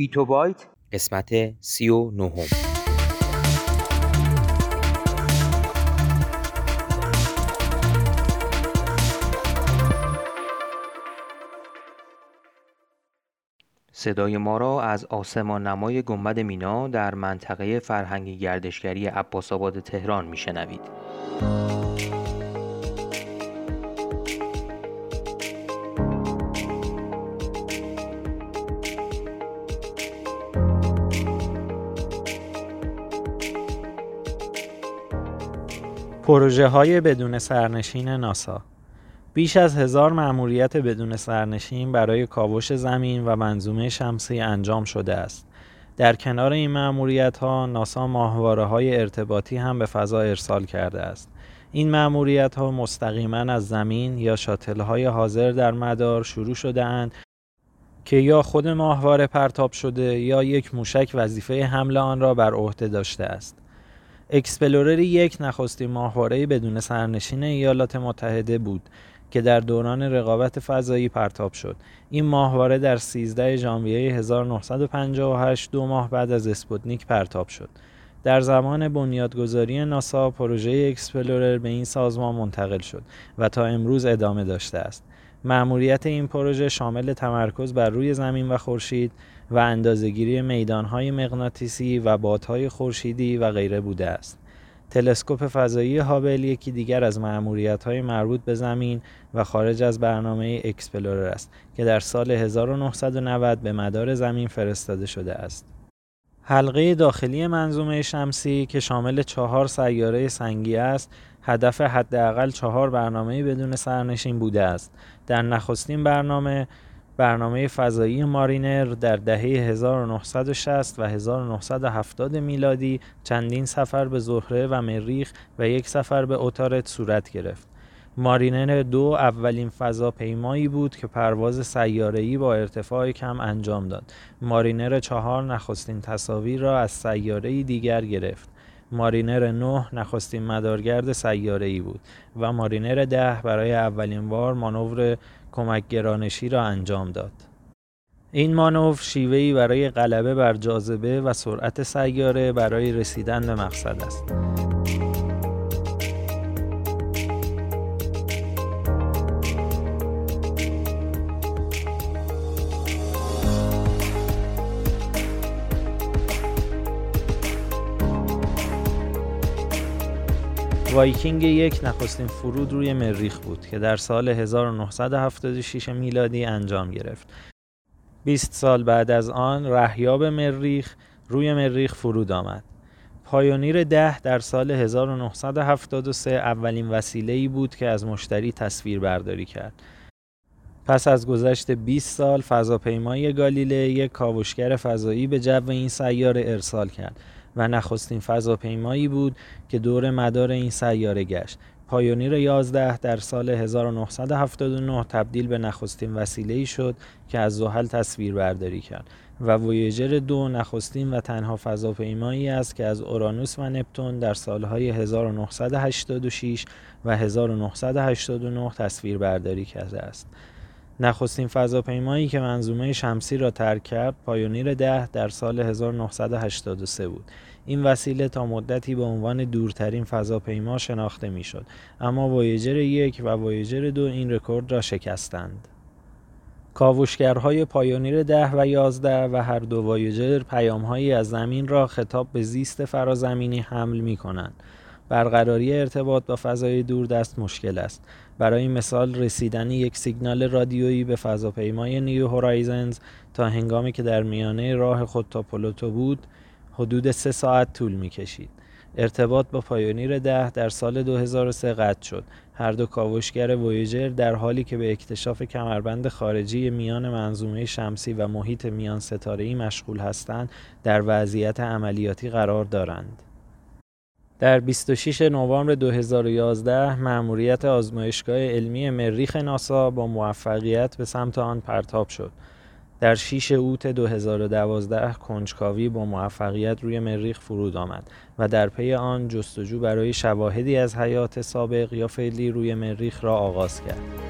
بیتو بایت قسمت سی و نهم صدای ما را از آسمان نمای گنبد مینا در منطقه فرهنگی گردشگری عباس آباد تهران میشنوید. پروژه های بدون سرنشین ناسا بیش از هزار مأموریت بدون سرنشین برای کاوش زمین و منظومه شمسی انجام شده است. در کنار این مأموریت ها ناسا ماهواره های ارتباطی هم به فضا ارسال کرده است. این مأموریت ها مستقیما از زمین یا شاتل های حاضر در مدار شروع شده اند که یا خود ماهواره پرتاب شده یا یک موشک وظیفه حمل آن را بر عهده داشته است. اکسپلورر یک نخستین ماهواره بدون سرنشین ایالات متحده بود که در دوران رقابت فضایی پرتاب شد. این ماهواره در 13 ژانویه 1958 دو ماه بعد از اسپوتنیک پرتاب شد. در زمان بنیادگذاری ناسا پروژه اکسپلورر به این سازمان منتقل شد و تا امروز ادامه داشته است. مأموریت این پروژه شامل تمرکز بر روی زمین و خورشید و اندازهگیری میدانهای مغناطیسی و بادهای خورشیدی و غیره بوده است. تلسکوپ فضایی هابل یکی دیگر از های مربوط به زمین و خارج از برنامه اکسپلورر است که در سال 1990 به مدار زمین فرستاده شده است. حلقه داخلی منظومه شمسی که شامل چهار سیاره سنگی است هدف حداقل چهار برنامه بدون سرنشین بوده است در نخستین برنامه برنامه فضایی مارینر در دهه 1960 و 1970 میلادی چندین سفر به زهره و مریخ و یک سفر به اوتارت صورت گرفت. مارینر دو اولین فضاپیمایی بود که پرواز سیاره‌ای با ارتفاع کم انجام داد. مارینر چهار نخستین تصاویر را از سیاره‌ای دیگر گرفت. مارینر 9 نخستین مدارگرد سیاره‌ای بود و مارینر ده برای اولین بار مانور کمک گرانشی را انجام داد. این مانور شیوهی برای غلبه بر جاذبه و سرعت سیاره برای رسیدن به مقصد است. وایکینگ یک نخستین فرود روی مریخ بود که در سال 1976 میلادی انجام گرفت. 20 سال بعد از آن رهیاب مریخ روی مریخ فرود آمد. پایونیر ده در سال 1973 اولین وسیله ای بود که از مشتری تصویر برداری کرد. پس از گذشت 20 سال فضاپیمای گالیله یک کاوشگر فضایی به جو این سیاره ارسال کرد و نخستین فضاپیمایی بود که دور مدار این سیاره گشت. پایونیر 11 در سال 1979 تبدیل به نخستین وسیله شد که از زحل تصویر برداری کرد و وویجر دو نخستین و تنها فضاپیمایی است که از اورانوس و نپتون در سالهای 1986 و 1989 تصویر برداری کرده است. نخستین فضاپیمایی که منظومه شمسی را ترک کرد پایونیر ده در سال 1983 بود. این وسیله تا مدتی به عنوان دورترین فضاپیما شناخته می‌شد اما وویجر یک و وویجر دو این رکورد را شکستند. کاوشگرهای پایونیر ده و یازده و هر دو وویجر پیامهایی از زمین را خطاب به زیست فرازمینی حمل می کنند. برقراری ارتباط با فضای دوردست مشکل است. برای مثال رسیدن یک سیگنال رادیویی به فضاپیمای نیو هورایزنز تا هنگامی که در میانه راه خود تا پلوتو بود حدود سه ساعت طول می کشید. ارتباط با پایونیر ده در سال 2003 قطع شد. هر دو کاوشگر وویجر در حالی که به اکتشاف کمربند خارجی میان منظومه شمسی و محیط میان ستاره مشغول هستند در وضعیت عملیاتی قرار دارند. در 26 نوامبر 2011 مأموریت آزمایشگاه علمی مریخ ناسا با موفقیت به سمت آن پرتاب شد. در 6 اوت 2012 کنجکاوی با موفقیت روی مریخ فرود آمد و در پی آن جستجو برای شواهدی از حیات سابق یا فعلی روی مریخ را آغاز کرد.